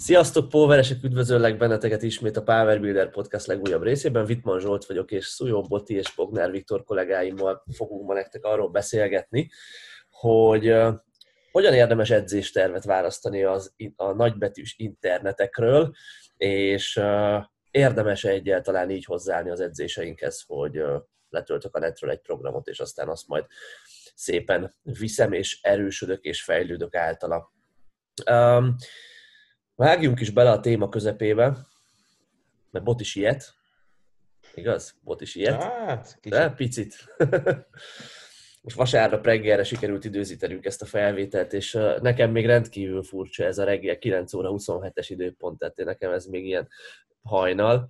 Sziasztok, Póveresek, üdvözöllek benneteket ismét a Power Builder Podcast legújabb részében. Vitman Zsolt vagyok, és Szujó Boti és Pognár Viktor kollégáimmal fogunk ma nektek arról beszélgetni, hogy hogyan érdemes edzéstervet választani az, a nagybetűs internetekről, és érdemes -e egyáltalán így hozzáállni az edzéseinkhez, hogy letöltök a netről egy programot, és aztán azt majd szépen viszem, és erősödök, és fejlődök általa. Um, Vágjunk is bele a téma közepébe, mert bot is ilyet. Igaz? Bot is ilyet. Hát, kicsit. De picit. Most vasárnap reggelre sikerült időzítenünk ezt a felvételt, és nekem még rendkívül furcsa ez a reggel 9 óra 27-es időpont, tehát nekem ez még ilyen hajnal.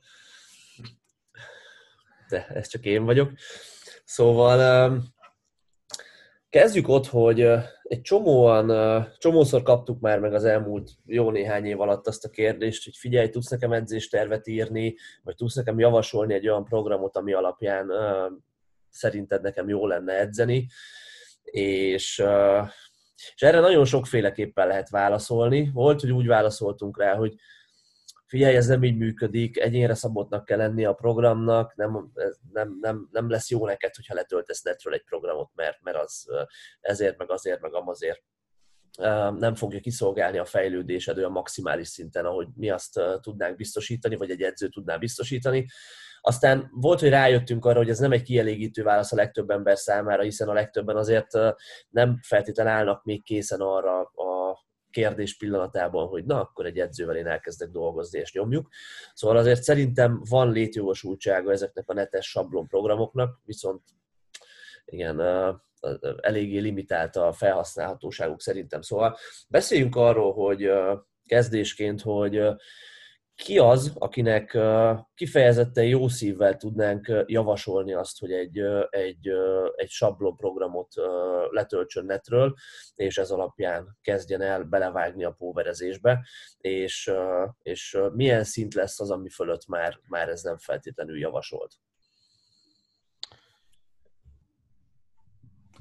De ez csak én vagyok. Szóval kezdjük ott, hogy egy csomóan, csomószor kaptuk már meg az elmúlt jó néhány év alatt azt a kérdést, hogy figyelj, tudsz nekem edzéstervet írni, vagy tudsz nekem javasolni egy olyan programot, ami alapján szerinted nekem jó lenne edzeni, és, és erre nagyon sokféleképpen lehet válaszolni. Volt, hogy úgy válaszoltunk rá, hogy figyelj, ez nem így működik, egyénre szabottnak kell lenni a programnak, nem, nem, nem, nem lesz jó neked, hogyha letöltesz netről egy programot, mert, mert az ezért, meg azért, meg amazért nem fogja kiszolgálni a fejlődésed olyan maximális szinten, ahogy mi azt tudnánk biztosítani, vagy egy edző tudná biztosítani. Aztán volt, hogy rájöttünk arra, hogy ez nem egy kielégítő válasz a legtöbb ember számára, hiszen a legtöbben azért nem feltétlenül állnak még készen arra a kérdés pillanatában, hogy na, akkor egy edzővel én elkezdek dolgozni, és nyomjuk. Szóval azért szerintem van létjogosultsága ezeknek a netes sablon programoknak, viszont igen, eléggé limitált a felhasználhatóságuk szerintem. Szóval beszéljünk arról, hogy kezdésként, hogy ki az, akinek kifejezetten jó szívvel tudnánk javasolni azt, hogy egy, egy, egy sablon programot letöltsön netről, és ez alapján kezdjen el belevágni a póverezésbe, és, és milyen szint lesz az, ami fölött már, már ez nem feltétlenül javasolt?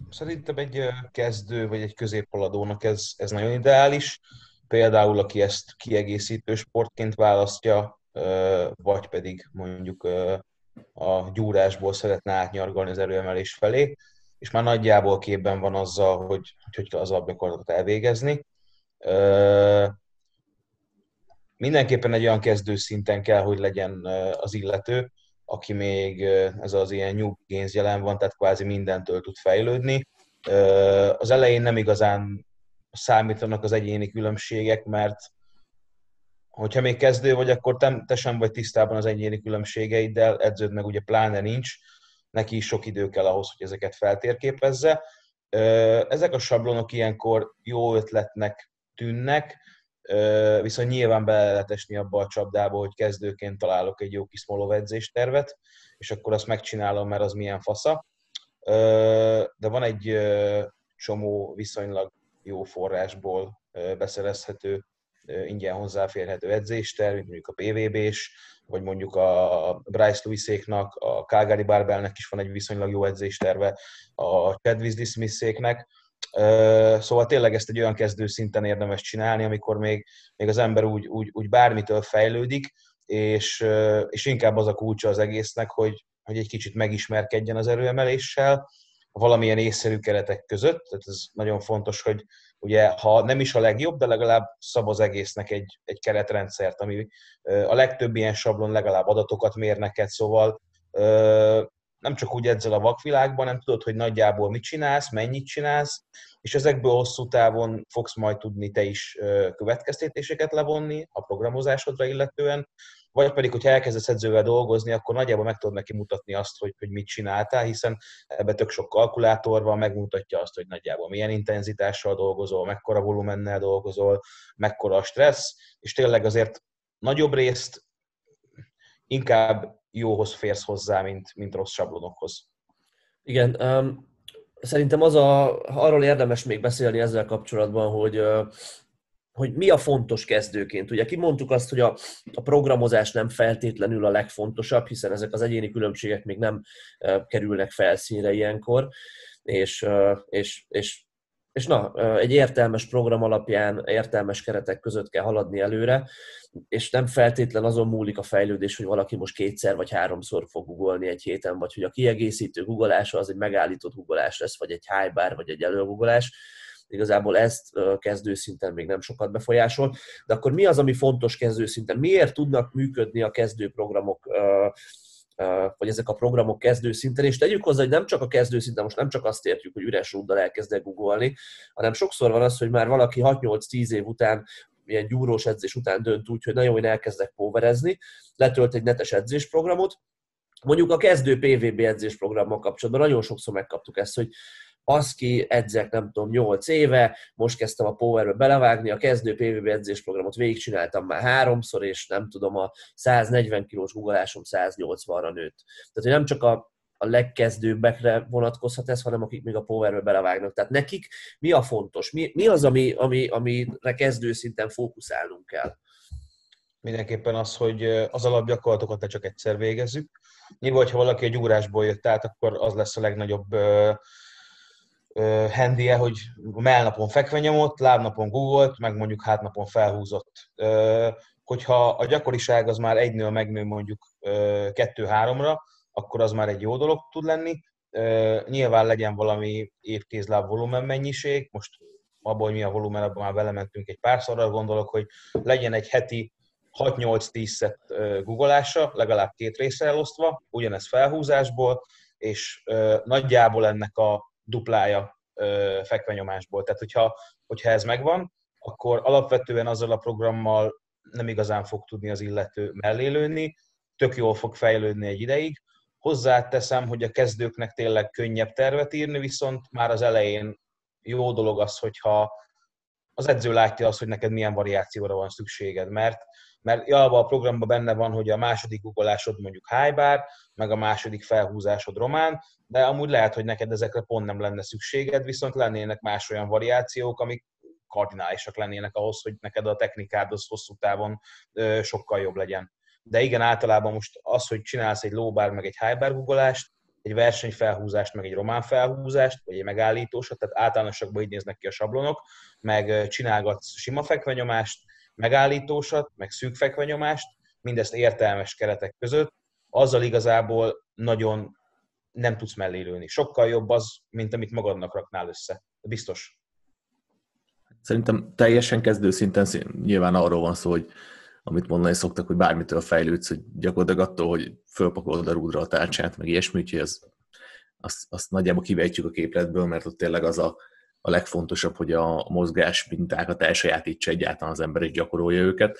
Szerintem egy kezdő vagy egy középhaladónak ez, ez nagyon ideális például aki ezt kiegészítő sportként választja, vagy pedig mondjuk a gyúrásból szeretne átnyargalni az erőemelés felé, és már nagyjából képben van azzal, hogy hogy kell az alapgyakorlatot elvégezni. Mindenképpen egy olyan kezdő szinten kell, hogy legyen az illető, aki még ez az ilyen new gains jelen van, tehát kvázi mindentől tud fejlődni. Az elején nem igazán számítanak az egyéni különbségek, mert hogyha még kezdő vagy, akkor te, te sem vagy tisztában az egyéni különbségeiddel, edződ meg ugye pláne nincs, neki is sok idő kell ahhoz, hogy ezeket feltérképezze. Ezek a sablonok ilyenkor jó ötletnek tűnnek, viszont nyilván bele lehet esni abba a csapdába, hogy kezdőként találok egy jó kis smolov edzéstervet, és akkor azt megcsinálom, mert az milyen fasza. De van egy csomó viszonylag jó forrásból beszerezhető, ingyen hozzáférhető edzéster, mint mondjuk a PVB-s, vagy mondjuk a Bryce Lewiséknak, a Calgary Barbellnek is van egy viszonylag jó edzésterve, a Chad Weasley Szóval tényleg ezt egy olyan kezdő szinten érdemes csinálni, amikor még, még az ember úgy, úgy, úgy bármitől fejlődik, és, és inkább az a kulcsa az egésznek, hogy, hogy egy kicsit megismerkedjen az erőemeléssel, valamilyen észszerű keretek között, tehát ez nagyon fontos, hogy ugye, ha nem is a legjobb, de legalább szab az egésznek egy, egy keretrendszert, ami a legtöbb ilyen sablon legalább adatokat mér neked, szóval nem csak úgy edzel a vakvilágban, nem tudod, hogy nagyjából mit csinálsz, mennyit csinálsz, és ezekből hosszú távon fogsz majd tudni te is következtetéseket levonni a programozásodra illetően, vagy pedig, hogyha elkezdesz edzővel dolgozni, akkor nagyjából meg tudod neki mutatni azt, hogy, hogy mit csináltál, hiszen ebbe tök sok kalkulátor van, megmutatja azt, hogy nagyjából milyen intenzitással dolgozol, mekkora volumennel dolgozol, mekkora a stressz, és tényleg azért nagyobb részt inkább jóhoz férsz hozzá, mint, mint rossz sablonokhoz. Igen, um, szerintem az a, arról érdemes még beszélni ezzel kapcsolatban, hogy uh, hogy mi a fontos kezdőként. Ugye kimondtuk azt, hogy a, a programozás nem feltétlenül a legfontosabb, hiszen ezek az egyéni különbségek még nem uh, kerülnek felszínre ilyenkor, és, uh, és, és és na, egy értelmes program alapján, értelmes keretek között kell haladni előre, és nem feltétlen azon múlik a fejlődés, hogy valaki most kétszer vagy háromszor fog googolni egy héten, vagy hogy a kiegészítő googolása az egy megállított googolás lesz, vagy egy high bar, vagy egy előgoogolás. Igazából ezt kezdőszinten még nem sokat befolyásol. De akkor mi az, ami fontos kezdőszinten? Miért tudnak működni a kezdőprogramok vagy ezek a programok kezdőszinten, és tegyük hozzá, hogy nem csak a kezdőszinten, most nem csak azt értjük, hogy üres rúddal elkezdek googolni, hanem sokszor van az, hogy már valaki 6-8-10 év után ilyen gyúrós edzés után dönt úgy, hogy nagyon én elkezdek póverezni, letölt egy netes edzésprogramot, Mondjuk a kezdő PVB edzésprogrammal kapcsolatban nagyon sokszor megkaptuk ezt, hogy az ki edzek, nem tudom, 8 éve, most kezdtem a Powerbe belevágni, a kezdő PVB edzésprogramot végigcsináltam már háromszor, és nem tudom, a 140 kilós guggolásom 180-ra nőtt. Tehát, hogy nem csak a, a legkezdőbbekre vonatkozhat ez, hanem akik még a Powerbe belevágnak. Tehát nekik mi a fontos? Mi, mi az, ami, ami, amire kezdő szinten fókuszálnunk kell? Mindenképpen az, hogy az alapgyakorlatokat ne csak egyszer végezzük. Nyilván, ha valaki egy úrásból jött át, akkor az lesz a legnagyobb handie, hogy melnapon fekve nyomott, lábnapon googolt, meg mondjuk hátnapon felhúzott. Hogyha a gyakoriság az már egynél megnő mondjuk kettő-háromra, akkor az már egy jó dolog tud lenni. Nyilván legyen valami évkézláb volumen mennyiség, most abból, hogy mi a volumen, abban már belementünk egy párszorra, gondolok, hogy legyen egy heti 6-8-10 szett googolása, legalább két részre elosztva, ugyanez felhúzásból, és nagyjából ennek a duplája fekvenyomásból. Tehát, hogyha, hogyha ez megvan, akkor alapvetően azzal a programmal nem igazán fog tudni az illető mellélőni, tök jól fog fejlődni egy ideig. Hozzáteszem, hogy a kezdőknek tényleg könnyebb tervet írni, viszont már az elején jó dolog az, hogyha az edző látja azt, hogy neked milyen variációra van szükséged, mert mert jalva a programban benne van, hogy a második ugolásod mondjuk high bar, meg a második felhúzásod román, de amúgy lehet, hogy neked ezekre pont nem lenne szükséged, viszont lennének más olyan variációk, amik kardinálisak lennének ahhoz, hogy neked a technikád az hosszú távon sokkal jobb legyen. De igen, általában most az, hogy csinálsz egy low bar, meg egy high bar guggolást, egy versenyfelhúzást, meg egy román felhúzást, vagy egy megállítósat, tehát általánosakban így néznek ki a sablonok, meg csinálgatsz sima fekvenyomást, megállítósat, meg szűk fekvenyomást, mindezt értelmes keretek között, azzal igazából nagyon nem tudsz mellélőni. Sokkal jobb az, mint amit magadnak raknál össze. Biztos. Szerintem teljesen kezdő szinten nyilván arról van szó, hogy amit mondani szoktak, hogy bármitől fejlődsz, hogy gyakorlatilag attól, hogy fölpakolod a rúdra a tárcsát, meg ilyesmi, úgyhogy ez, azt, azt nagyjából kivejtjük a képletből, mert ott tényleg az a, a legfontosabb, hogy a mozgás mintákat elsajátítsa egyáltalán az ember és gyakorolja őket.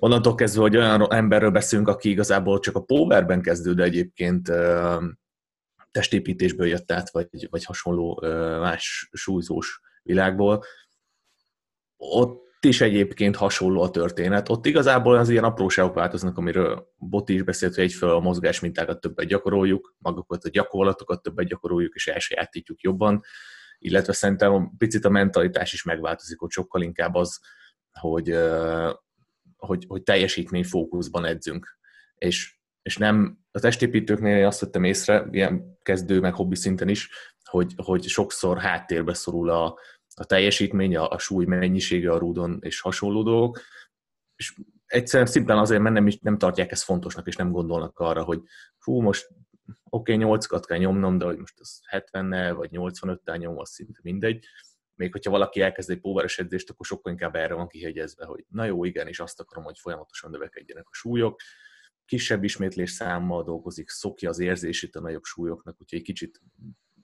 Onnantól kezdve, hogy olyan emberről beszélünk, aki igazából csak a powerben kezdő, de egyébként testépítésből jött át, vagy, vagy hasonló más súlyzós világból, ott is egyébként hasonló a történet. Ott igazából az ilyen apróságok változnak, amiről Boti is beszélt, hogy egyfelől a mozgás mintákat többet gyakoroljuk, magukat a gyakorlatokat többet gyakoroljuk, és elsajátítjuk jobban illetve szerintem picit a mentalitás is megváltozik, hogy sokkal inkább az, hogy, hogy, hogy teljesítmény fókuszban edzünk. És, és nem, a testépítőknél azt vettem észre, ilyen kezdő, meg hobbi szinten is, hogy, hogy sokszor háttérbe szorul a, a teljesítmény, a, a súly mennyisége a rúdon és hasonló dolgok, és egyszerűen szimplán azért, mert nem, nem tartják ezt fontosnak, és nem gondolnak arra, hogy hú, most oké, okay, 8 kell nyomnom, de hogy most az 70-nel vagy 85-tel nyom, az szinte mindegy. Még hogyha valaki elkezd egy póveres edzést, akkor sokkal inkább erre van kihegyezve, hogy na jó, igen, és azt akarom, hogy folyamatosan növekedjenek a súlyok. Kisebb ismétlés számmal dolgozik, szokja az érzését a nagyobb súlyoknak, úgyhogy egy kicsit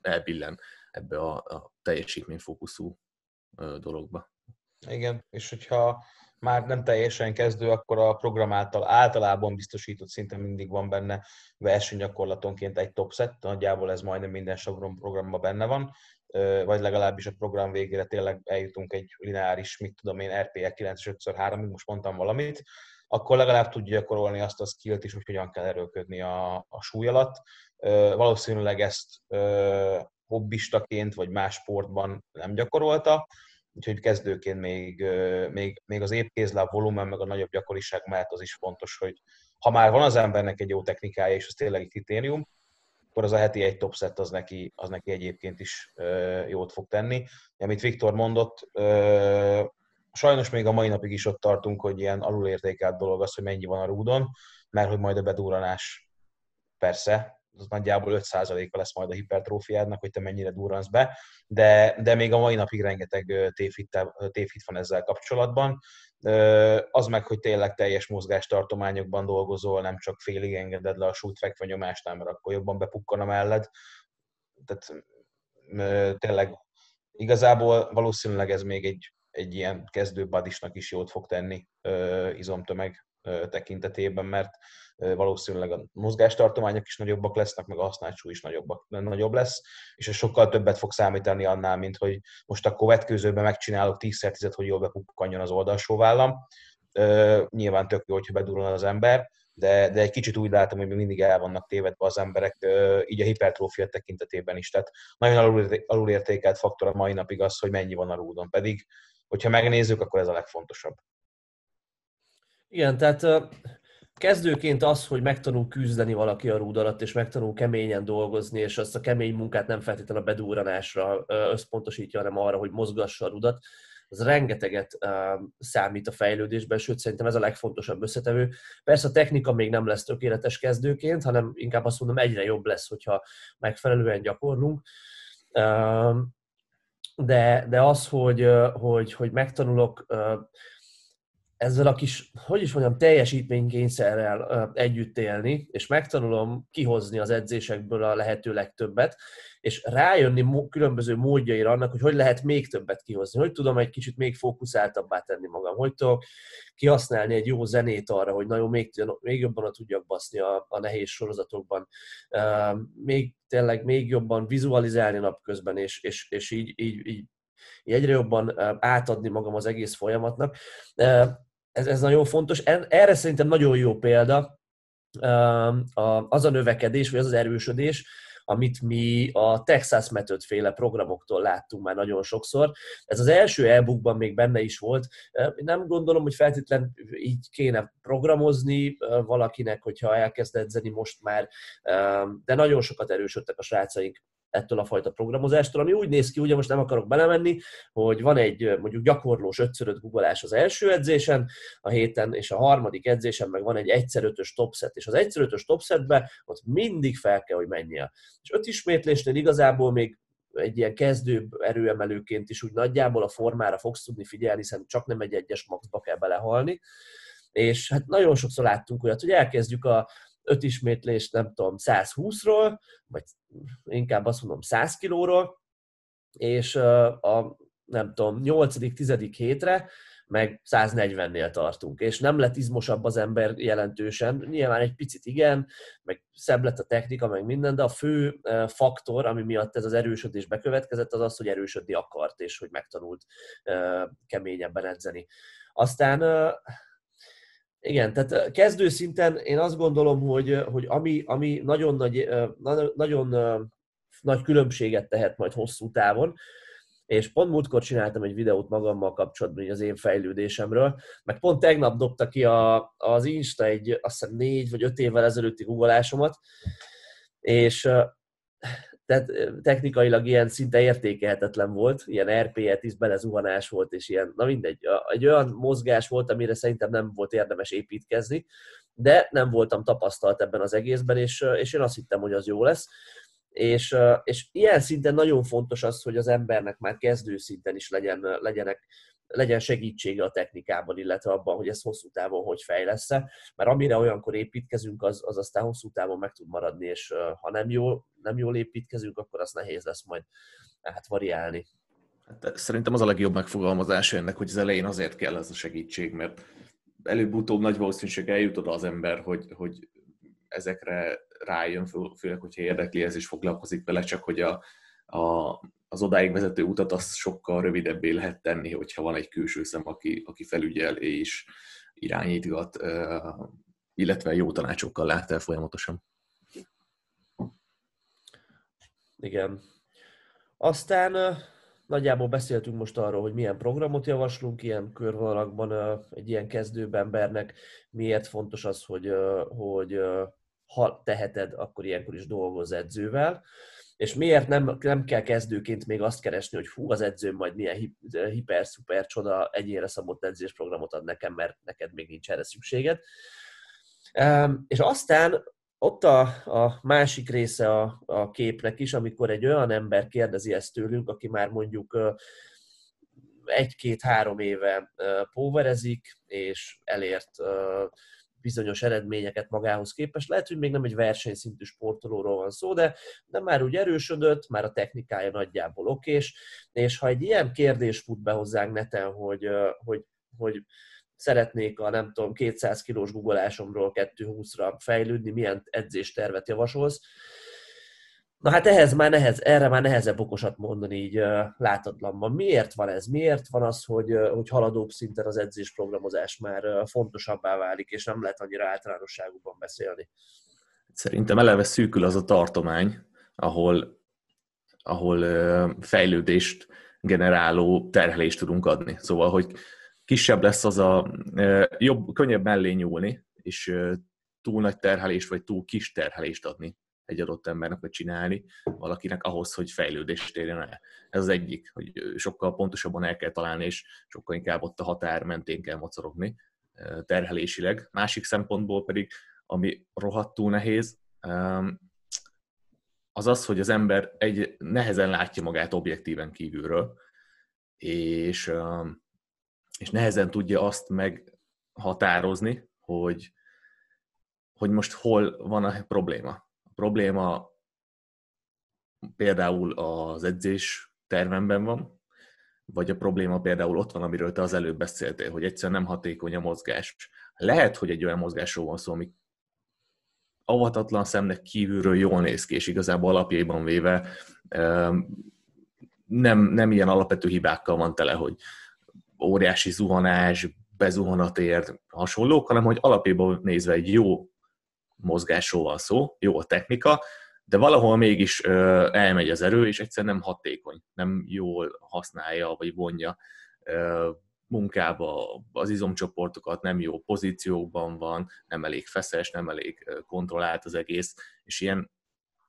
elbillen ebbe a, a teljesítményfókuszú dologba. Igen, és hogyha már nem teljesen kezdő, akkor a program által általában biztosított szinten mindig van benne versenygyakorlatonként egy top set, nagyjából ez majdnem minden Sogrom programban benne van, vagy legalábbis a program végére tényleg eljutunk egy lineáris, mit tudom én, RPE 9 5x3-ig, most mondtam valamit, akkor legalább tudja gyakorolni azt a skillt is, hogy hogyan kell erőködni a, a súly alatt. Valószínűleg ezt hobbistaként vagy más sportban nem gyakorolta, úgyhogy kezdőként még, még, még az épkézláb volumen, meg a nagyobb gyakoriság mellett az is fontos, hogy ha már van az embernek egy jó technikája, és az tényleg egy kritérium, akkor az a heti egy top set az neki, az neki egyébként is jót fog tenni. Amit Viktor mondott, sajnos még a mai napig is ott tartunk, hogy ilyen alulértékelt dolog az, hogy mennyi van a rúdon, mert hogy majd a bedúranás persze, az nagyjából 5%-a lesz majd a hipertrófiádnak, hogy te mennyire durransz be, de, de még a mai napig rengeteg tévhit van ezzel kapcsolatban. Az meg, hogy tényleg teljes mozgástartományokban dolgozol, nem csak félig engeded le a súlyfekve nyomásnál, mert akkor jobban bepukkan a melled. Tehát tényleg igazából valószínűleg ez még egy, egy ilyen kezdő badisnak is jót fog tenni izomtömeg tekintetében, mert valószínűleg a mozgástartományok is nagyobbak lesznek, meg a használt súly is nagyobbak, nagyobb lesz, és sokkal többet fog számítani annál, mint hogy most akkor vetkőzőben megcsinálok 10 10 hogy jól bepukkanjon az oldalsó vállam. Nyilván tök jó, hogyha bedurul az ember, de, de egy kicsit úgy látom, hogy mindig el vannak tévedve az emberek, így a hipertrófia tekintetében is. Tehát nagyon alulértékelt faktor a mai napig az, hogy mennyi van a rúdon. Pedig, hogyha megnézzük, akkor ez a legfontosabb. Igen, tehát kezdőként az, hogy megtanul küzdeni valaki a rúd alatt, és megtanul keményen dolgozni, és azt a kemény munkát nem feltétlenül a bedúranásra összpontosítja, hanem arra, hogy mozgassa a rudat, az rengeteget számít a fejlődésben, sőt szerintem ez a legfontosabb összetevő. Persze a technika még nem lesz tökéletes kezdőként, hanem inkább azt mondom, egyre jobb lesz, hogyha megfelelően gyakorlunk. De, de az, hogy, hogy, hogy megtanulok ezzel a kis, hogy is mondjam, teljesítménykényszerrel együtt élni, és megtanulom kihozni az edzésekből a lehető legtöbbet, és rájönni különböző módjaira annak, hogy hogy lehet még többet kihozni, hogy tudom egy kicsit még fókuszáltabbá tenni magam, hogy tudok kihasználni egy jó zenét arra, hogy nagyon még, még jobban tudjak baszni a, a nehéz sorozatokban, még tényleg még jobban vizualizálni napközben, és, és, és így, így, így így egyre jobban átadni magam az egész folyamatnak. Ez, ez nagyon fontos. Erre szerintem nagyon jó példa az a növekedés, vagy az az erősödés, amit mi a Texas Method féle programoktól láttunk már nagyon sokszor. Ez az első e-bookban még benne is volt. Nem gondolom, hogy feltétlenül így kéne programozni valakinek, hogyha elkezd edzeni most már, de nagyon sokat erősödtek a srácaink ettől a fajta programozástól, ami úgy néz ki, ugye most nem akarok belemenni, hogy van egy mondjuk gyakorlós 5 googolás az első edzésen, a héten, és a harmadik edzésen meg van egy 1x5-ös topset, és az 1x5-ös topsetbe ott mindig fel kell, hogy menjél. És öt ismétlésnél igazából még egy ilyen kezdő erőemelőként is úgy nagyjából a formára fogsz tudni figyelni, hiszen csak nem egy egyes maxba kell belehalni. És hát nagyon sokszor láttunk olyat, hogy elkezdjük a öt ismétlést, nem tudom, 120-ról, vagy inkább azt mondom 100 kilóról, és a nem tudom, 8.-10. hétre meg 140-nél tartunk, és nem lett izmosabb az ember jelentősen, nyilván egy picit igen, meg szebb lett a technika, meg minden, de a fő faktor, ami miatt ez az erősödés bekövetkezett, az az, hogy erősödni akart, és hogy megtanult keményebben edzeni. Aztán igen, tehát kezdő szinten én azt gondolom, hogy, hogy ami, ami nagyon, nagy, nagyon nagy különbséget tehet majd hosszú távon, és pont múltkor csináltam egy videót magammal kapcsolatban, az én fejlődésemről, meg pont tegnap dobta ki a, az Insta egy azt hiszem négy vagy öt évvel ezelőtti guggolásomat, és tehát technikailag ilyen szinte értékelhetetlen volt, ilyen RP-et is belezuhanás volt, és ilyen, na mindegy, egy olyan mozgás volt, amire szerintem nem volt érdemes építkezni, de nem voltam tapasztalt ebben az egészben, és, és én azt hittem, hogy az jó lesz. És, és ilyen szinten nagyon fontos az, hogy az embernek már kezdő szinten is legyen, legyenek legyen segítsége a technikában, illetve abban, hogy ez hosszú távon hogy fejlesz mert amire olyankor építkezünk, az, az aztán hosszú távon meg tud maradni, és ha nem jól, nem jól építkezünk, akkor az nehéz lesz majd hát variálni. Hát szerintem az a legjobb megfogalmazás ennek, hogy az elején azért kell ez a segítség, mert előbb-utóbb nagy valószínűség eljut oda az ember, hogy, hogy ezekre rájön, főleg, hogyha érdekli ez és foglalkozik vele, csak hogy a, a, az odáig vezető utat azt sokkal rövidebbé lehet tenni, hogyha van egy külső szem, aki, aki felügyel és irányítgat, illetve jó tanácsokkal lát el folyamatosan. Igen. Aztán nagyjából beszéltünk most arról, hogy milyen programot javaslunk ilyen körvonalakban egy ilyen kezdőbb embernek, miért fontos az, hogy, hogy ha teheted, akkor ilyenkor is dolgozz edzővel. És miért nem, nem kell kezdőként még azt keresni, hogy hú, az edzőm majd milyen hiper-szuper csoda egyénre szabott edzésprogramot ad nekem, mert neked még nincs erre szükséged. És aztán ott a, a másik része a, a képnek is, amikor egy olyan ember kérdezi ezt tőlünk, aki már mondjuk egy-két-három éve póverezik, és elért bizonyos eredményeket magához képest. Lehet, hogy még nem egy versenyszintű sportolóról van szó, de, de már úgy erősödött, már a technikája nagyjából okés, és ha egy ilyen kérdés fut be hozzánk neten, hogy, hogy, hogy szeretnék a nem tudom 200 kilós guggolásomról 220-ra fejlődni, milyen edzéstervet javasolsz, Na hát ehhez már nehez, erre már nehezebb okosat mondani így látatlanban. Miért van ez? Miért van az, hogy, hogy haladóbb szinten az edzésprogramozás már fontosabbá válik, és nem lehet annyira általánosságúban beszélni? Szerintem eleve szűkül az a tartomány, ahol, ahol fejlődést generáló terhelést tudunk adni. Szóval, hogy kisebb lesz az a jobb, könnyebb mellé nyúlni, és túl nagy terhelést, vagy túl kis terhelést adni egy adott embernek, vagy csinálni valakinek ahhoz, hogy fejlődést érjen el. Ez az egyik, hogy sokkal pontosabban el kell találni, és sokkal inkább ott a határ mentén kell mocorogni terhelésileg. Másik szempontból pedig, ami rohadtul nehéz, az az, hogy az ember egy nehezen látja magát objektíven kívülről, és, és nehezen tudja azt meghatározni, hogy, hogy most hol van a probléma probléma például az edzés tervemben van, vagy a probléma például ott van, amiről te az előbb beszéltél, hogy egyszerűen nem hatékony a mozgás. Lehet, hogy egy olyan mozgásról van szó, ami avatatlan szemnek kívülről jól néz ki, és igazából alapjaiban véve nem, nem ilyen alapvető hibákkal van tele, hogy óriási zuhanás, bezuhanatér, hasonlók, hanem hogy alapjában nézve egy jó mozgásról van szó, jó a technika, de valahol mégis elmegy az erő, és egyszerűen nem hatékony, nem jól használja, vagy vonja munkába az izomcsoportokat, nem jó pozíciókban van, nem elég feszes, nem elég kontrollált az egész, és ilyen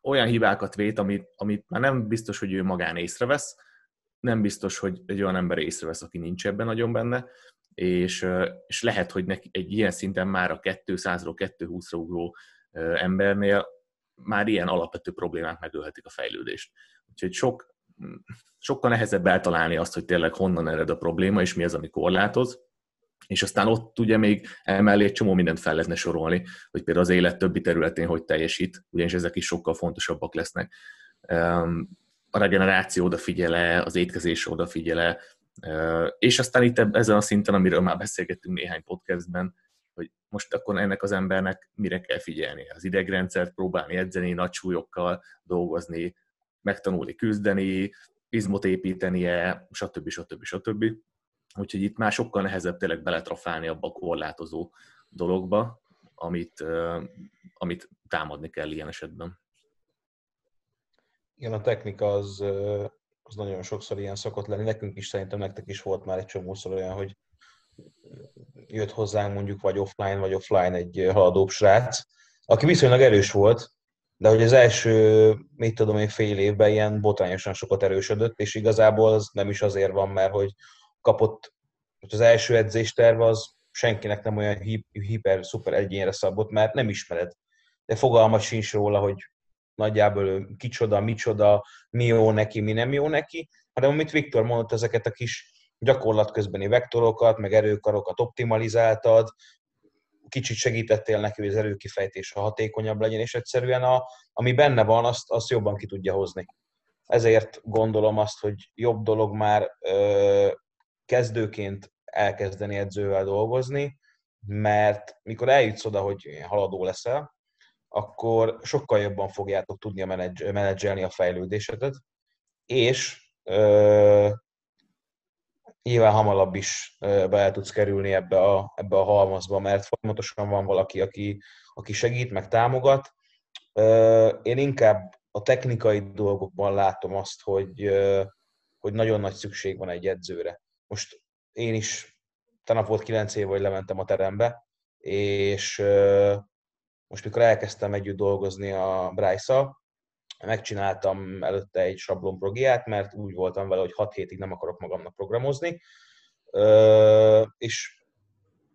olyan hibákat vét, amit, amit már nem biztos, hogy ő magán észrevesz, nem biztos, hogy egy olyan ember észrevesz, aki nincs ebben nagyon benne, és, és lehet, hogy neki egy ilyen szinten már a 200-ról 220-ra ugró embernél már ilyen alapvető problémák megölhetik a fejlődést. Úgyhogy sok, sokkal nehezebb eltalálni azt, hogy tényleg honnan ered a probléma, és mi az, ami korlátoz, és aztán ott ugye még emellé egy csomó mindent fel lehetne sorolni, hogy például az élet többi területén hogy teljesít, ugyanis ezek is sokkal fontosabbak lesznek. A regeneráció odafigyele, az étkezés odafigyele, és aztán itt ezen a szinten, amiről már beszélgettünk néhány podcastben, hogy most akkor ennek az embernek mire kell figyelni. Az idegrendszert próbálni edzeni, nagy súlyokkal dolgozni, megtanulni küzdeni, izmot építenie, stb. stb. stb. Úgyhogy itt már sokkal nehezebb tényleg beletrafálni abba a korlátozó dologba, amit, amit támadni kell ilyen esetben. Igen, a technika az az nagyon sokszor ilyen szokott lenni. Nekünk is szerintem nektek is volt már egy csomószor olyan, hogy jött hozzánk mondjuk vagy offline, vagy offline egy haladóbb srác, aki viszonylag erős volt, de hogy az első, mit tudom én, fél évben ilyen botrányosan sokat erősödött, és igazából az nem is azért van, mert hogy kapott, az első edzésterve az senkinek nem olyan hiper, szuper egyénre szabott, mert nem ismered. De fogalmat sincs róla, hogy nagyjából kicsoda, micsoda, mi jó neki, mi nem jó neki, hanem amit Viktor mondott, ezeket a kis gyakorlat közbeni vektorokat, meg erőkarokat optimalizáltad, kicsit segítettél neki, hogy az erőkifejtése hatékonyabb legyen, és egyszerűen a, ami benne van, azt, azt jobban ki tudja hozni. Ezért gondolom azt, hogy jobb dolog már ö, kezdőként elkezdeni edzővel dolgozni, mert mikor eljutsz oda, hogy haladó leszel, akkor sokkal jobban fogjátok tudni menedzselni a fejlődésedet, és ö, nyilván hamarabb is be tudsz kerülni ebbe a, ebbe a halmazba, mert folyamatosan van valaki, aki, aki segít, meg támogat. Ö, én inkább a technikai dolgokban látom azt, hogy, hogy nagyon nagy szükség van egy edzőre. Most én is, tanap volt 9 év, hogy lementem a terembe, és most mikor elkezdtem együtt dolgozni a Bryce-szal, megcsináltam előtte egy sablon progiát, mert úgy voltam vele, hogy 6 hétig nem akarok magamnak programozni, és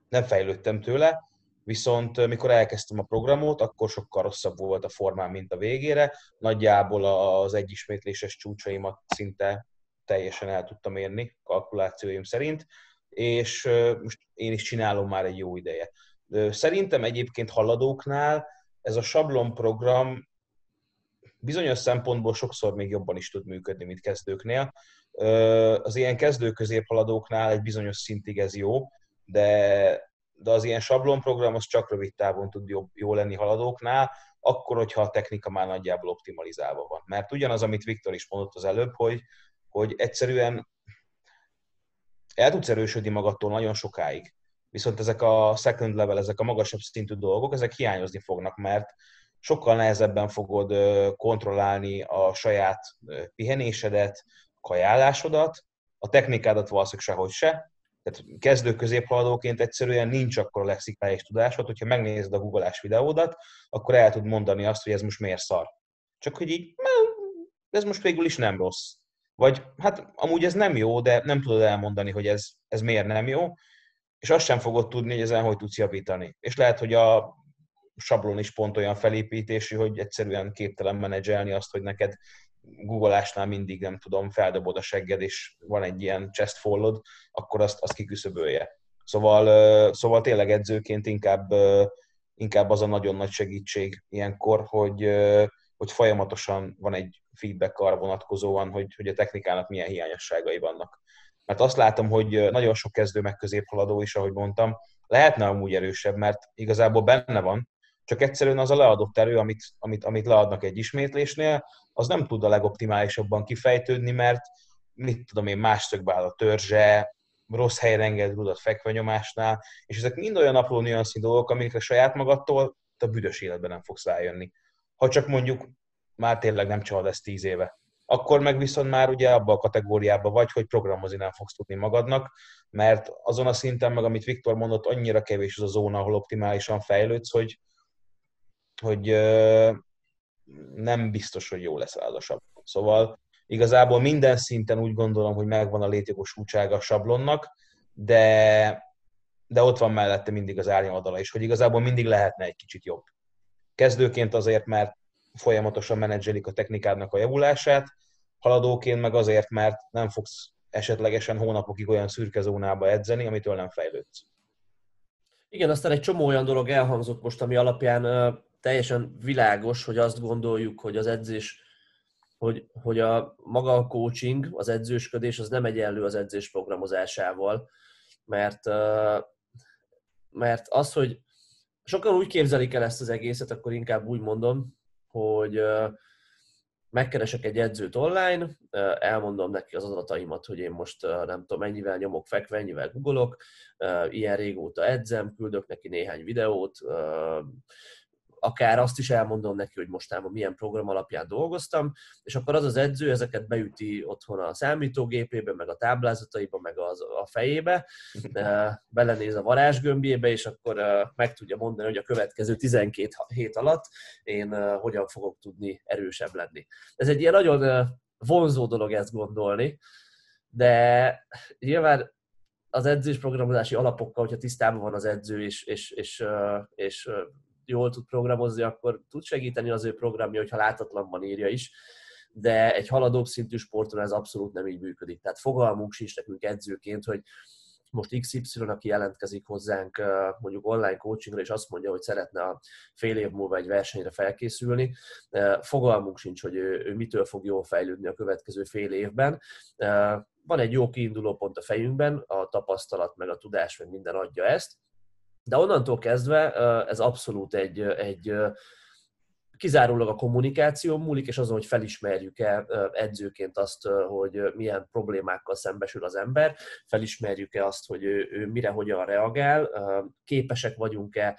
nem fejlődtem tőle, viszont mikor elkezdtem a programot, akkor sokkal rosszabb volt a formám, mint a végére. Nagyjából az egyismétléses csúcsaimat szinte teljesen el tudtam érni kalkulációim szerint, és most én is csinálom már egy jó ideje. Szerintem egyébként haladóknál ez a sablon program bizonyos szempontból sokszor még jobban is tud működni, mint kezdőknél. Az ilyen kezdő középhaladóknál egy bizonyos szintig ez jó, de, de az ilyen sablonprogram az csak rövid távon tud jobb, jó lenni haladóknál, akkor, hogyha a technika már nagyjából optimalizálva van. Mert ugyanaz, amit Viktor is mondott az előbb, hogy, hogy egyszerűen el tudsz erősödni magadtól nagyon sokáig. Viszont ezek a second level, ezek a magasabb szintű dolgok, ezek hiányozni fognak, mert sokkal nehezebben fogod kontrollálni a saját pihenésedet, kajálásodat, a technikádat valószínűleg sehogy se, tehát kezdő középhaladóként egyszerűen nincs akkor a lexikális tudásod, hogyha megnézed a googleás videódat, akkor el tud mondani azt, hogy ez most miért szar. Csak hogy így, ez most végül is nem rossz. Vagy hát amúgy ez nem jó, de nem tudod elmondani, hogy ez, ez miért nem jó, és azt sem fogod tudni, hogy ezen hogy tudsz javítani. És lehet, hogy a sablon is pont olyan felépítésű, hogy egyszerűen képtelen menedzselni azt, hogy neked googleásnál mindig, nem tudom, feldobod a segged, és van egy ilyen chest followed, akkor azt, azt kiküszöbölje. Szóval, szóval tényleg edzőként inkább, inkább az a nagyon nagy segítség ilyenkor, hogy, hogy folyamatosan van egy feedback arra vonatkozóan, hogy, hogy a technikának milyen hiányosságai vannak. Mert azt látom, hogy nagyon sok kezdő meg középhaladó is, ahogy mondtam, lehetne amúgy erősebb, mert igazából benne van, csak egyszerűen az a leadott erő, amit, amit, amit leadnak egy ismétlésnél, az nem tud a legoptimálisabban kifejtődni, mert mit tudom én, más szögbe áll a törzse, rossz helyre enged rudat fekvenyomásnál, és ezek mind olyan apró nüanszi dolgok, amikre saját magadtól a büdös életben nem fogsz rájönni. Ha csak mondjuk már tényleg nem csalad ezt tíz éve. Akkor meg viszont már ugye abban a kategóriában vagy, hogy programozni nem fogsz tudni magadnak, mert azon a szinten meg, amit Viktor mondott, annyira kevés az a zóna, ahol optimálisan fejlődsz, hogy, hogy nem biztos, hogy jó lesz az a sablon. Szóval igazából minden szinten úgy gondolom, hogy megvan a létjogosultsága a sablonnak, de, de ott van mellette mindig az árnyaladala is, hogy igazából mindig lehetne egy kicsit jobb. Kezdőként azért, mert folyamatosan menedzselik a technikádnak a javulását, haladóként meg azért, mert nem fogsz esetlegesen hónapokig olyan szürke zónába edzeni, amitől nem fejlődsz. Igen, aztán egy csomó olyan dolog elhangzott most, ami alapján teljesen világos, hogy azt gondoljuk, hogy az edzés, hogy, hogy a maga a coaching, az edzősködés az nem egyenlő az edzés programozásával, mert, mert az, hogy sokan úgy képzelik el ezt az egészet, akkor inkább úgy mondom, hogy megkeresek egy edzőt online, elmondom neki az adataimat, hogy én most nem tudom, mennyivel nyomok fekve, mennyivel googolok, ilyen régóta edzem, küldök neki néhány videót, akár azt is elmondom neki, hogy mostában milyen program alapján dolgoztam, és akkor az az edző ezeket beüti otthon a számítógépébe, meg a táblázataiba, meg az, a fejébe, belenéz a varázsgömbjébe, és akkor meg tudja mondani, hogy a következő 12 hét alatt én hogyan fogok tudni erősebb lenni. Ez egy ilyen nagyon vonzó dolog ezt gondolni, de nyilván az edzésprogramozási alapokkal, hogyha tisztában van az edző, és, és, és, és jól tud programozni, akkor tud segíteni az ő programja, hogyha látatlanban írja is, de egy haladóbb szintű sporton ez abszolút nem így működik. Tehát fogalmunk sincs nekünk edzőként, hogy most XY, aki jelentkezik hozzánk mondjuk online coachingra, és azt mondja, hogy szeretne a fél év múlva egy versenyre felkészülni, fogalmunk sincs, hogy ő, ő mitől fog jól fejlődni a következő fél évben. Van egy jó kiinduló pont a fejünkben, a tapasztalat, meg a tudás, meg minden adja ezt, de onnantól kezdve ez abszolút egy, egy kizárólag a kommunikáció múlik, és azon, hogy felismerjük-e edzőként azt, hogy milyen problémákkal szembesül az ember, felismerjük-e azt, hogy ő, ő mire, hogyan reagál, képesek vagyunk-e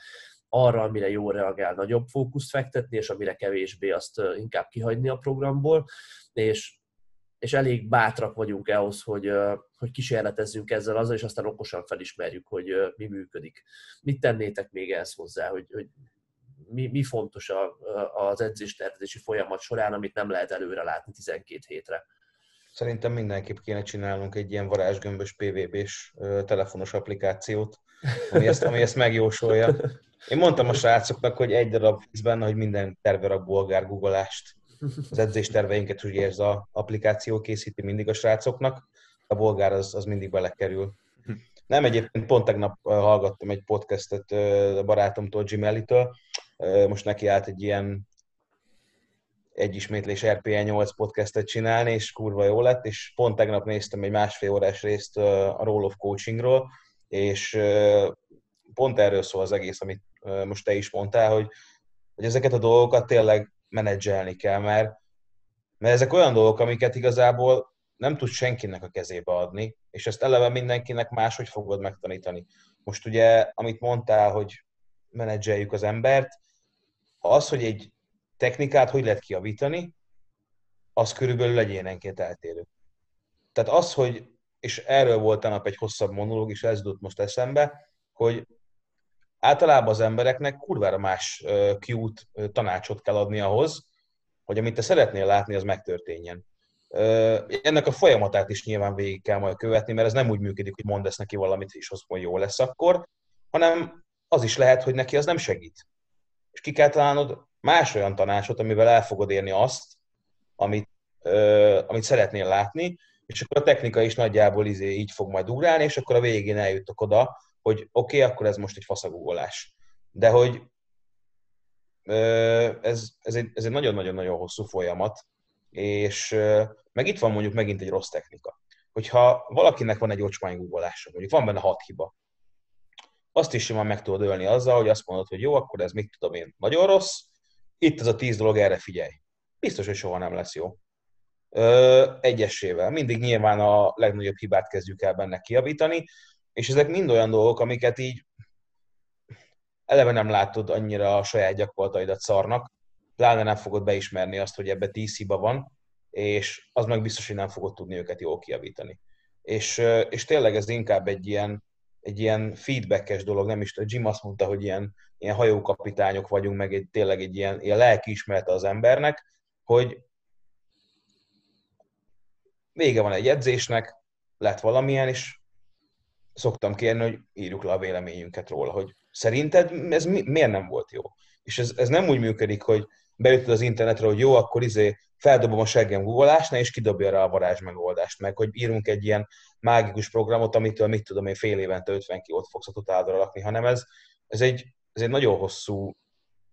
arra, amire jól reagál, nagyobb fókuszt fektetni, és amire kevésbé azt inkább kihagyni a programból, és és elég bátrak vagyunk ahhoz, hogy, hogy kísérletezzünk ezzel azzal, és aztán okosan felismerjük, hogy mi működik. Mit tennétek még ehhez hozzá, hogy, hogy mi, mi fontos a, az edzéstervezési folyamat során, amit nem lehet előre látni 12 hétre. Szerintem mindenképp kéne csinálnunk egy ilyen varázsgömbös PVB-s telefonos applikációt, ami ezt, ami ezt megjósolja. Én mondtam a srácoknak, hogy egy darab benne, hogy minden terver a bolgár googolást. Az edzésterveinket ugye ez az applikáció készíti mindig a srácoknak, a bolgár az, az mindig belekerül. Nem, egyébként pont tegnap hallgattam egy podcastet a barátomtól, Jim Ellitől, most neki állt egy ilyen egy ismétlés RPN 8 podcastet csinálni, és kurva jó lett, és pont tegnap néztem egy másfél órás részt a Role of Coachingról, és pont erről szól az egész, amit most te is mondtál, hogy, hogy ezeket a dolgokat tényleg menedzselni kell, mert, mert ezek olyan dolgok, amiket igazából nem tud senkinek a kezébe adni, és ezt eleve mindenkinek máshogy fogod megtanítani. Most ugye, amit mondtál, hogy menedzseljük az embert, az, hogy egy technikát hogy lehet kiavítani, az körülbelül egyénenként eltérő. Tehát az, hogy, és erről volt nap egy hosszabb monológ, és ez jutott most eszembe, hogy általában az embereknek kurvára más kiút tanácsot kell adni ahhoz, hogy amit te szeretnél látni, az megtörténjen. Ennek a folyamatát is nyilván végig kell majd követni, mert ez nem úgy működik, hogy mondasz neki valamit, és azt mondja, jó lesz akkor, hanem az is lehet, hogy neki az nem segít. És ki kell találnod más olyan tanácsot, amivel el fogod érni azt, amit, amit szeretnél látni, és akkor a technika is nagyjából izé így fog majd ugrálni, és akkor a végén eljutok oda, hogy oké, okay, akkor ez most egy faszagugolás. De hogy ez, ez, egy, ez egy nagyon-nagyon-nagyon hosszú folyamat, és meg itt van mondjuk megint egy rossz technika. Hogyha valakinek van egy ocsmány guggolása, mondjuk van benne hat hiba, azt is simán meg tudod ölni azzal, hogy azt mondod, hogy jó, akkor ez mit tudom én, nagyon rossz, itt az a tíz dolog, erre figyelj. Biztos, hogy soha nem lesz jó. Ö, egyesével. Mindig nyilván a legnagyobb hibát kezdjük el benne kiavítani, és ezek mind olyan dolgok, amiket így eleve nem látod annyira a saját gyakorlataidat szarnak, pláne nem fogod beismerni azt, hogy ebbe tíz hiba van, és az meg biztos, hogy nem fogod tudni őket jól kiavítani. És, és tényleg ez inkább egy ilyen, egy ilyen feedbackes dolog, nem is Jim azt mondta, hogy ilyen, ilyen hajókapitányok vagyunk, meg egy, tényleg egy ilyen, ilyen lelkiismerete az embernek, hogy vége van egy edzésnek, lett valamilyen, és szoktam kérni, hogy írjuk le a véleményünket róla, hogy szerinted ez mi, miért nem volt jó? És ez, ez nem úgy működik, hogy beütöd az internetre, hogy jó, akkor izé feldobom a seggem googolásnál, és kidobja rá a varázs megoldást, meg hogy írunk egy ilyen mágikus programot, amitől mit tudom én fél évente 50 kilót fogsz a totálra lakni, hanem ez, ez, egy, ez egy nagyon hosszú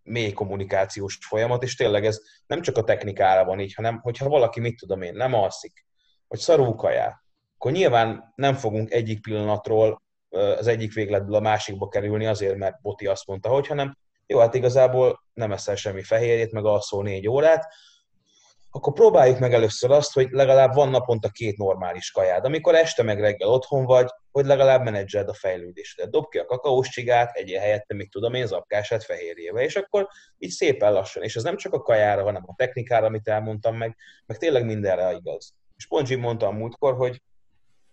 mély kommunikációs folyamat, és tényleg ez nem csak a technikára van így, hanem hogyha valaki, mit tudom én, nem alszik, vagy szarú kajál, akkor nyilván nem fogunk egyik pillanatról az egyik végletből a másikba kerülni azért, mert Boti azt mondta, hogy, hanem jó, hát igazából nem eszel semmi fehérjét, meg alszol négy órát, akkor próbáljuk meg először azt, hogy legalább van naponta két normális kajád. Amikor este meg reggel otthon vagy, hogy legalább menedzseld a fejlődésedet. Dob ki a kakaós csigát, egyél helyette, még tudom én, zapkását fehérjével, és akkor így szépen lassan. És ez nem csak a kajára, hanem a technikára, amit elmondtam meg, meg tényleg mindenre igaz. És pont Jim mondta a múltkor, hogy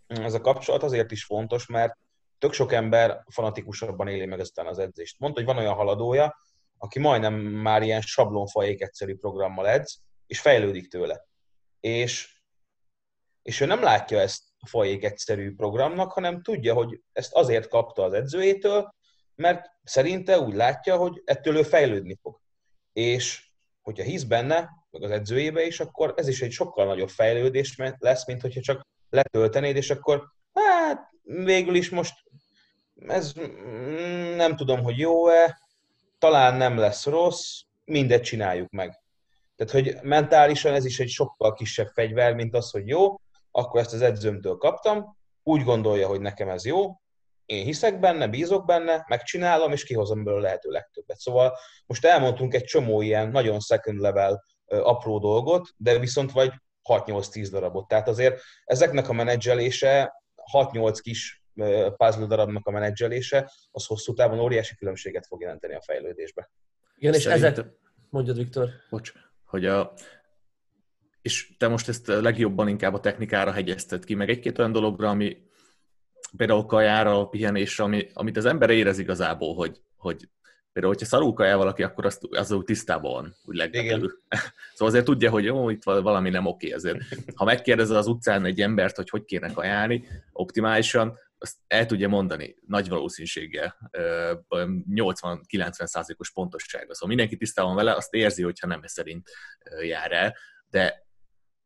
ez a kapcsolat azért is fontos, mert tök sok ember fanatikusabban éli meg ezután az edzést. Mondta, hogy van olyan haladója, aki majdnem már ilyen sablonfajék egyszerű programmal edz, és fejlődik tőle. És, és ő nem látja ezt a fajék egyszerű programnak, hanem tudja, hogy ezt azért kapta az edzőjétől, mert szerinte úgy látja, hogy ettől ő fejlődni fog. És hogyha hisz benne, meg az edzőjébe is, akkor ez is egy sokkal nagyobb fejlődés lesz, mint hogyha csak letöltenéd, és akkor hát végül is most ez mm, nem tudom, hogy jó-e, talán nem lesz rossz, mindet csináljuk meg. Tehát, hogy mentálisan ez is egy sokkal kisebb fegyver, mint az, hogy jó, akkor ezt az edzőmtől kaptam, úgy gondolja, hogy nekem ez jó, én hiszek benne, bízok benne, megcsinálom, és kihozom belőle lehető legtöbbet. Szóval most elmondtunk egy csomó ilyen nagyon second level apró dolgot, de viszont vagy 6-8-10 darabot. Tehát azért ezeknek a menedzselése 6-8 kis puzzle darabnak a menedzselése, az hosszú távon óriási különbséget fog jelenteni a fejlődésbe. Igen, és Szerint... ezek... Mondjad, Viktor. Bocs, hogy a... És te most ezt legjobban inkább a technikára hegyezted ki, meg egy-két olyan dologra, ami például kajára, a pihenésre, ami, amit az ember érez igazából, hogy, hogy Például, hogyha szarulka el valaki, akkor az, az úgy tisztában van, úgy legbelül. szóval azért tudja, hogy jó, itt valami nem oké ezért. Ha megkérdezed az utcán egy embert, hogy hogy kéne ajánlani optimálisan, azt el tudja mondani nagy valószínűséggel, 80-90 százalékos pontossága. Szóval mindenki tisztában vele, azt érzi, hogyha nem szerint jár el, de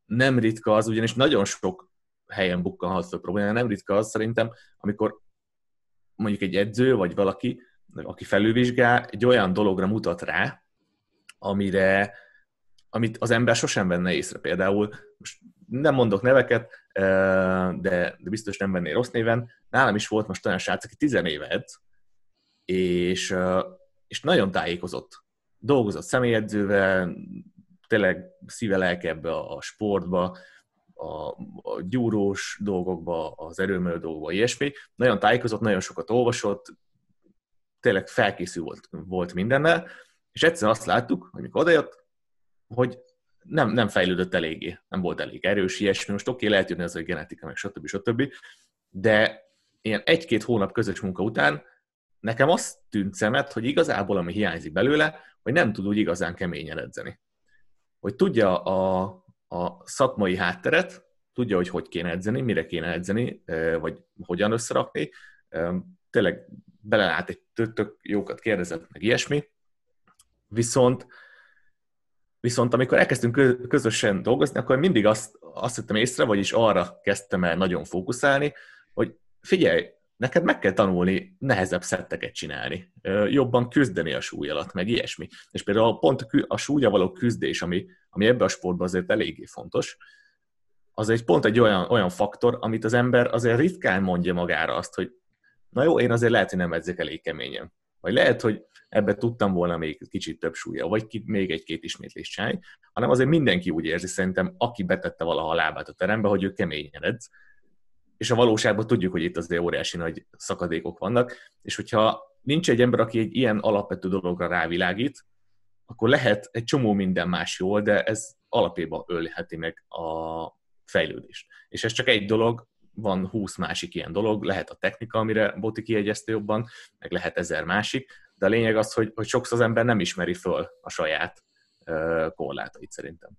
nem ritka az, ugyanis nagyon sok helyen bukkanhat fel probléma, nem ritka az szerintem, amikor mondjuk egy edző, vagy valaki, aki felülvizsgál, egy olyan dologra mutat rá, amire, amit az ember sosem venne észre. Például, most nem mondok neveket, de, de biztos nem venné rossz néven, nálam is volt most olyan srác, aki tizenéve edz, és, és nagyon tájékozott. Dolgozott személyedzővel, tényleg szíve lelke ebbe a sportba, a, a gyúrós dolgokba, az erőmű dolgokba, ilyesmi. Nagyon tájékozott, nagyon sokat olvasott, tényleg felkészül volt, volt mindennel, és egyszer azt láttuk, hogy mikor odajött, hogy nem, nem fejlődött eléggé, nem volt elég erős, ilyesmi. Most oké, okay, lehet jönni ez a genetika, meg stb. stb. De ilyen egy-két hónap közös munka után nekem azt tűnt szemet, hogy igazából ami hiányzik belőle, hogy nem tud úgy igazán keményen edzeni. Hogy tudja a, a szakmai hátteret, tudja, hogy hogy kéne edzeni, mire kéne edzeni, vagy hogyan összerakni. Tényleg belelát egy tök jókat kérdezett, meg ilyesmi. Viszont Viszont amikor elkezdtünk közösen dolgozni, akkor mindig azt, azt vettem észre, vagyis arra kezdtem el nagyon fókuszálni, hogy figyelj, neked meg kell tanulni nehezebb szetteket csinálni, jobban küzdeni a súly alatt, meg ilyesmi. És például pont a súlya való küzdés, ami, ami ebbe a sportban azért eléggé fontos, az egy pont egy olyan, olyan faktor, amit az ember azért ritkán mondja magára azt, hogy na jó, én azért lehet, hogy nem edzek elég keményen. Vagy lehet, hogy ebbe tudtam volna még kicsit több súlya, vagy ki, még egy-két ismétlést csinálni, hanem azért mindenki úgy érzi, szerintem, aki betette valaha a lábát a terembe, hogy ő keményen edz, és a valóságban tudjuk, hogy itt azért óriási nagy szakadékok vannak, és hogyha nincs egy ember, aki egy ilyen alapvető dologra rávilágít, akkor lehet egy csomó minden más jól, de ez alapjában ölheti meg a fejlődést. És ez csak egy dolog, van húsz másik ilyen dolog, lehet a technika, amire Boti kiegyezte jobban, meg lehet ezer másik, de a lényeg az, hogy, hogy sokszor az ember nem ismeri föl a saját korlátait szerintem.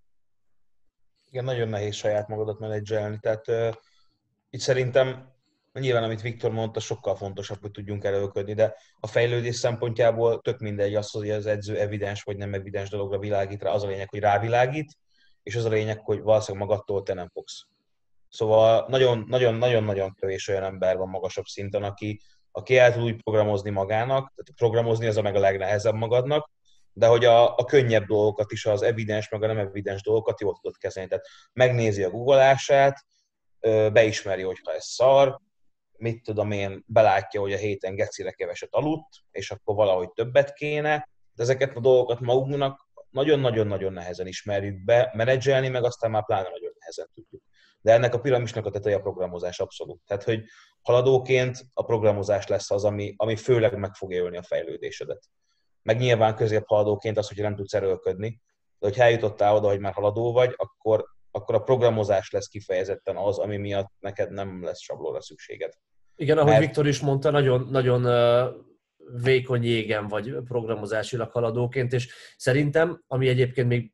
Igen, nagyon nehéz saját magadat menedzselni, tehát uh, itt szerintem nyilván, amit Viktor mondta, sokkal fontosabb, hogy tudjunk előködni, de a fejlődés szempontjából tök mindegy az, hogy az edző evidens vagy nem evidens dologra világít rá, az a lényeg, hogy rávilágít, és az a lényeg, hogy valószínűleg magadtól te nem fogsz. Szóval nagyon-nagyon-nagyon kevés olyan ember van magasabb szinten, aki, aki el tud úgy programozni magának, tehát programozni az a meg a legnehezebb magadnak, de hogy a, a könnyebb dolgokat is, az evidens, meg a nem evidens dolgokat jól tudod kezelni. Tehát megnézi a googolását, beismeri, hogy ha ez szar, mit tudom én, belátja, hogy a héten gecire keveset aludt, és akkor valahogy többet kéne, de ezeket a dolgokat magunknak nagyon-nagyon-nagyon nehezen ismerjük be, menedzselni, meg aztán már pláne nagyon nehezen tudjuk. De ennek a piramisnak a teteje a programozás abszolút. Tehát, hogy haladóként a programozás lesz az, ami, ami főleg meg fog élni a fejlődésedet. Meg nyilván közép haladóként az, hogy nem tudsz erőlködni, de hogyha eljutottál oda, hogy már haladó vagy, akkor, akkor a programozás lesz kifejezetten az, ami miatt neked nem lesz sablóra szükséged. Igen, ahogy Mert... Viktor is mondta, nagyon, nagyon vékony jégen vagy programozásilag haladóként, és szerintem, ami egyébként még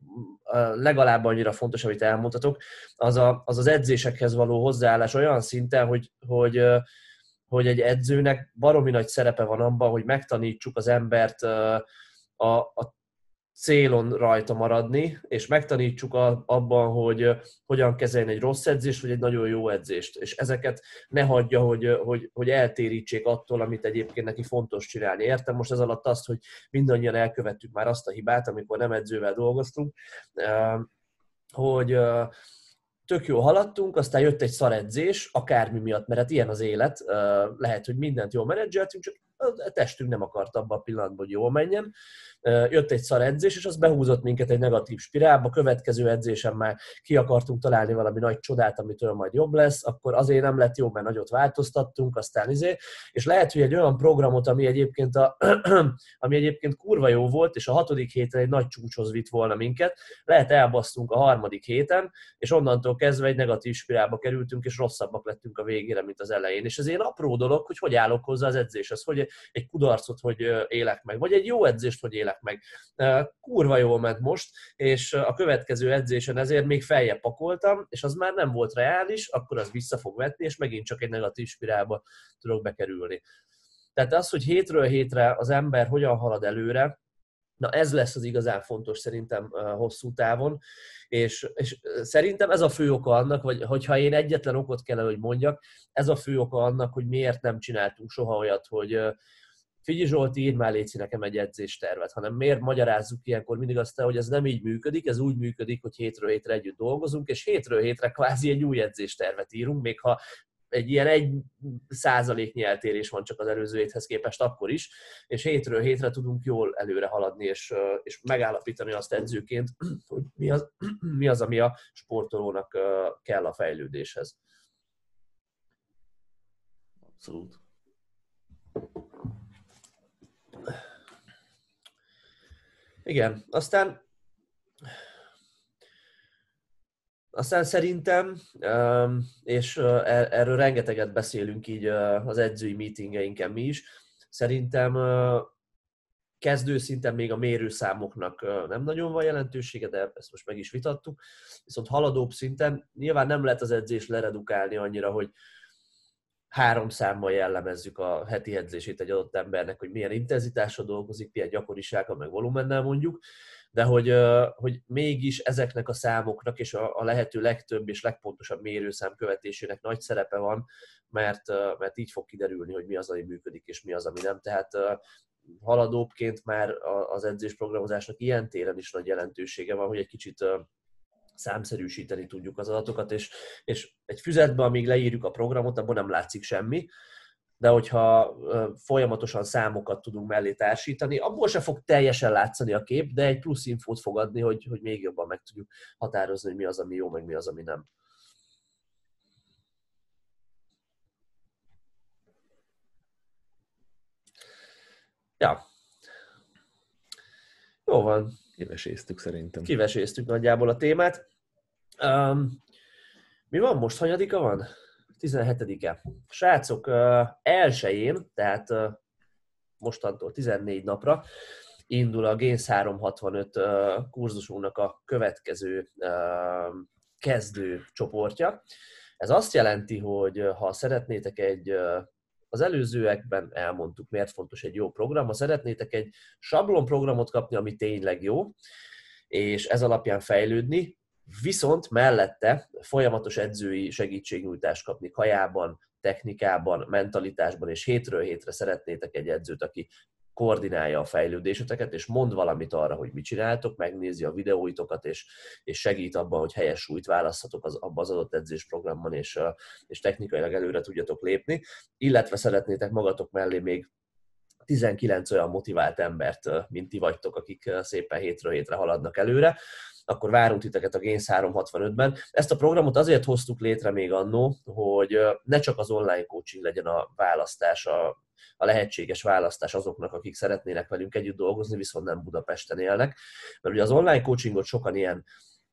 legalább annyira fontos, amit elmondhatok, az, a, az az edzésekhez való hozzáállás olyan szinten, hogy, hogy, hogy egy edzőnek baromi nagy szerepe van abban, hogy megtanítsuk az embert a, a célon rajta maradni, és megtanítsuk a, abban, hogy hogyan kezelni egy rossz edzést, vagy egy nagyon jó edzést. És ezeket ne hagyja, hogy, hogy, hogy eltérítsék attól, amit egyébként neki fontos csinálni. Értem most ez alatt azt, hogy mindannyian elkövettük már azt a hibát, amikor nem edzővel dolgoztunk, hogy tök jó haladtunk, aztán jött egy szaredzés, akármi miatt, mert hát ilyen az élet, lehet, hogy mindent jól menedzseltünk, csak a testünk nem akart abban a pillanatban, hogy jól menjen. Jött egy szar edzés, és az behúzott minket egy negatív spirálba. Következő edzésen már ki akartunk találni valami nagy csodát, amitől majd jobb lesz, akkor azért nem lett jó, mert nagyot változtattunk, aztán izé. És lehet, hogy egy olyan programot, ami egyébként, a, ami egyébként kurva jó volt, és a hatodik héten egy nagy csúcshoz vitt volna minket, lehet elbasztunk a harmadik héten, és onnantól kezdve egy negatív spirálba kerültünk, és rosszabbak lettünk a végére, mint az elején. És ez ilyen apró dolog, hogy hogy állok hozzá az edzéshez, hogy egy, egy kudarcot, hogy élek meg, vagy egy jó edzést, hogy élek meg. Kurva jól ment most, és a következő edzésen ezért még feljebb pakoltam, és az már nem volt reális, akkor az vissza fog vetni, és megint csak egy negatív spirálba tudok bekerülni. Tehát az, hogy hétről hétre az ember hogyan halad előre, Na ez lesz az igazán fontos szerintem hosszú távon, és, és szerintem ez a fő oka annak, vagy hogyha én egyetlen okot kell, hogy mondjak, ez a fő oka annak, hogy miért nem csináltunk soha olyat, hogy figyelj Zsolti, írd már létszi nekem egy edzéstervet, hanem miért magyarázzuk ilyenkor mindig azt, hogy ez nem így működik, ez úgy működik, hogy hétről hétre együtt dolgozunk, és hétről hétre kvázi egy új edzéstervet írunk, még ha egy ilyen egy százaléknyi eltérés van csak az előző héthez képest akkor is, és hétről hétre tudunk jól előre haladni, és, és megállapítani azt edzőként, hogy mi az, mi az, ami a sportolónak kell a fejlődéshez. Abszolút. Igen, aztán Aztán szerintem, és er-, erről rengeteget beszélünk így az edzői meetingeinken mi is, szerintem kezdő szinten még a mérőszámoknak nem nagyon van jelentősége, de ezt most meg is vitattuk. Viszont haladóbb szinten nyilván nem lehet az edzés leredukálni annyira, hogy három számmal jellemezzük a heti edzését egy adott embernek, hogy milyen intenzitásra dolgozik, milyen gyakorisággal, meg volumennel mondjuk, de hogy, hogy mégis ezeknek a számoknak és a, lehető legtöbb és legpontosabb mérőszám követésének nagy szerepe van, mert, mert így fog kiderülni, hogy mi az, ami működik, és mi az, ami nem. Tehát haladóbbként már az edzésprogramozásnak ilyen téren is nagy jelentősége van, hogy egy kicsit számszerűsíteni tudjuk az adatokat, és, és egy füzetbe, amíg leírjuk a programot, abban nem látszik semmi, de hogyha folyamatosan számokat tudunk mellé társítani, abból se fog teljesen látszani a kép, de egy plusz infót fog adni, hogy, hogy még jobban meg tudjuk határozni, hogy mi az, ami jó, meg mi az, ami nem. Ja. Jó van. Kiveséztük szerintem. Kiveséztük nagyjából a témát. Um, mi van most? Hanyadika van? 17-e. Srácok, elsőjén, tehát mostantól 14 napra indul a Gains 365 kurzusunknak a következő kezdő csoportja. Ez azt jelenti, hogy ha szeretnétek egy az előzőekben elmondtuk, miért fontos egy jó program. Ha szeretnétek egy sablon programot kapni, ami tényleg jó, és ez alapján fejlődni, viszont mellette folyamatos edzői segítségnyújtást kapni kajában, technikában, mentalitásban, és hétről hétre szeretnétek egy edzőt, aki koordinálja a fejlődéseteket, és mond valamit arra, hogy mit csináltok, megnézi a videóitokat, és, és segít abban, hogy helyes súlyt választhatok az, abban az adott edzésprogramban, és, és technikailag előre tudjatok lépni, illetve szeretnétek magatok mellé még 19 olyan motivált embert, mint ti vagytok, akik szépen hétről hétre haladnak előre, akkor várunk titeket a Gains 365-ben. Ezt a programot azért hoztuk létre még annó, hogy ne csak az online coaching legyen a választás, a, a lehetséges választás azoknak, akik szeretnének velünk együtt dolgozni, viszont nem Budapesten élnek. Mert ugye az online coachingot sokan ilyen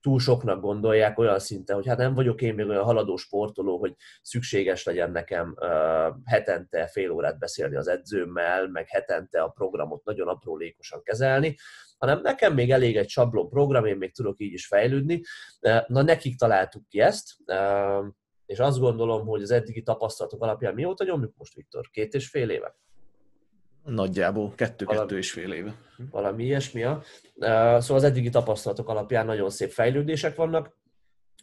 túl soknak gondolják olyan szinten, hogy hát nem vagyok én még olyan haladó sportoló, hogy szükséges legyen nekem hetente fél órát beszélni az edzőmmel, meg hetente a programot nagyon aprólékosan kezelni, hanem nekem még elég egy sablon program, én még tudok így is fejlődni. Na nekik találtuk ki ezt, és azt gondolom, hogy az eddigi tapasztalatok alapján mióta nyomjuk most, Viktor? Két és fél éve? Nagyjából kettő-kettő és fél éve. Valami ilyesmi. Szóval az eddigi tapasztalatok alapján nagyon szép fejlődések vannak.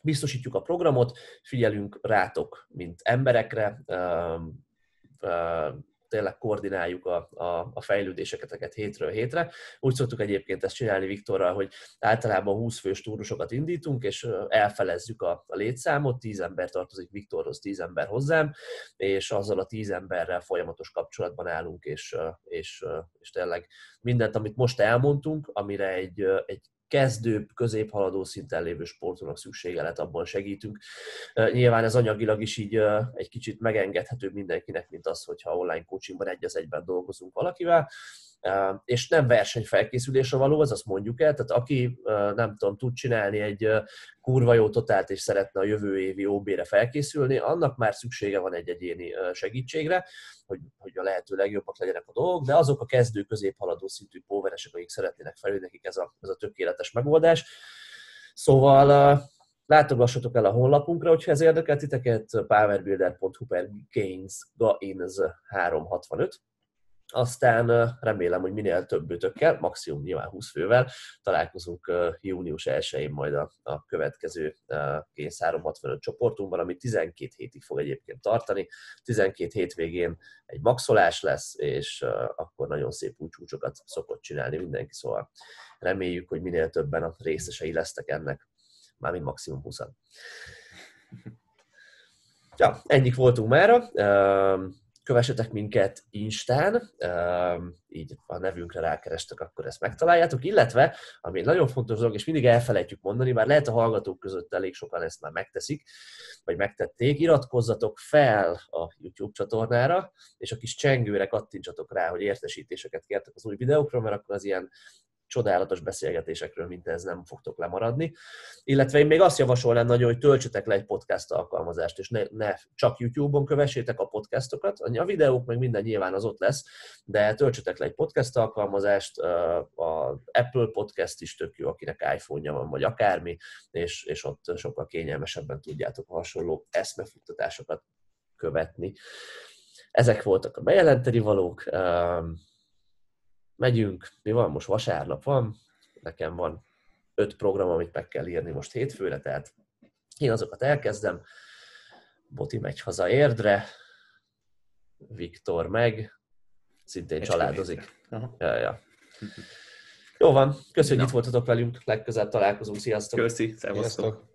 Biztosítjuk a programot, figyelünk rátok, mint emberekre, tényleg koordináljuk a, a, a fejlődéseket hétről hétre. Úgy szoktuk egyébként ezt csinálni Viktorral, hogy általában 20 fős túrusokat indítunk, és elfelezzük a, a létszámot, 10 ember tartozik Viktorhoz, 10 ember hozzám, és azzal a 10 emberrel folyamatos kapcsolatban állunk, és, és, és tényleg mindent, amit most elmondtunk, amire egy, egy kezdő, középhaladó szinten lévő sportolónak szüksége lett, abban segítünk. Nyilván ez anyagilag is így egy kicsit megengedhető mindenkinek, mint az, hogyha online coachingban egy az egyben dolgozunk valakivel, és nem versenyfelkészülésre való, ez azt mondjuk el, tehát aki nem tudom, tud csinálni egy kurva jó totált és szeretne a jövő évi OB-re felkészülni, annak már szüksége van egy egyéni segítségre, hogy, hogy a lehető legjobbak legyenek a dolgok, de azok a kezdő középhaladó szintű póveresek, akik szeretnének felülni, nekik ez a, ez a tökéletes megoldás. Szóval látogassatok el a honlapunkra, hogyha ez érdekel titeket, powerbuilder.hu per gains 365, aztán remélem, hogy minél több ötökkel, maximum nyilván 20 fővel találkozunk június 1-én majd a, a következő Gains 365 csoportunkban, ami 12 hétig fog egyébként tartani. 12 hétvégén egy maxolás lesz, és akkor nagyon szép új csúcsokat szokott csinálni mindenki, szóval reméljük, hogy minél többen a részesei lesztek ennek, mármint maximum 20 Ja, ennyik voltunk mára kövessetek minket Instán, így a nevünkre rákerestek, akkor ezt megtaláljátok, illetve, ami egy nagyon fontos dolog, és mindig elfelejtjük mondani, bár lehet a hallgatók között elég sokan ezt már megteszik, vagy megtették, iratkozzatok fel a YouTube csatornára, és a kis csengőre kattintsatok rá, hogy értesítéseket kértek az új videókról, mert akkor az ilyen csodálatos beszélgetésekről, mint ez nem fogtok lemaradni. Illetve én még azt javasolnám nagyon, hogy töltsetek le egy podcast alkalmazást, és ne, ne csak YouTube-on kövessétek a podcastokat. A videók meg minden nyilván az ott lesz, de töltsetek le egy podcast alkalmazást, a Apple Podcast is tök jó, akinek iPhone-ja van, vagy akármi, és, és ott sokkal kényelmesebben tudjátok a hasonló eszmefuttatásokat követni. Ezek voltak a bejelenteni valók megyünk, mi van, most vasárnap van, nekem van öt program, amit meg kell írni most hétfőre, tehát én azokat elkezdem, Boti megy haza Érdre, Viktor meg, szintén családozik. Ja, ja. Jó van, köszönjük, hogy itt voltatok velünk, legközelebb találkozunk, sziasztok! Köszi, szevasztok!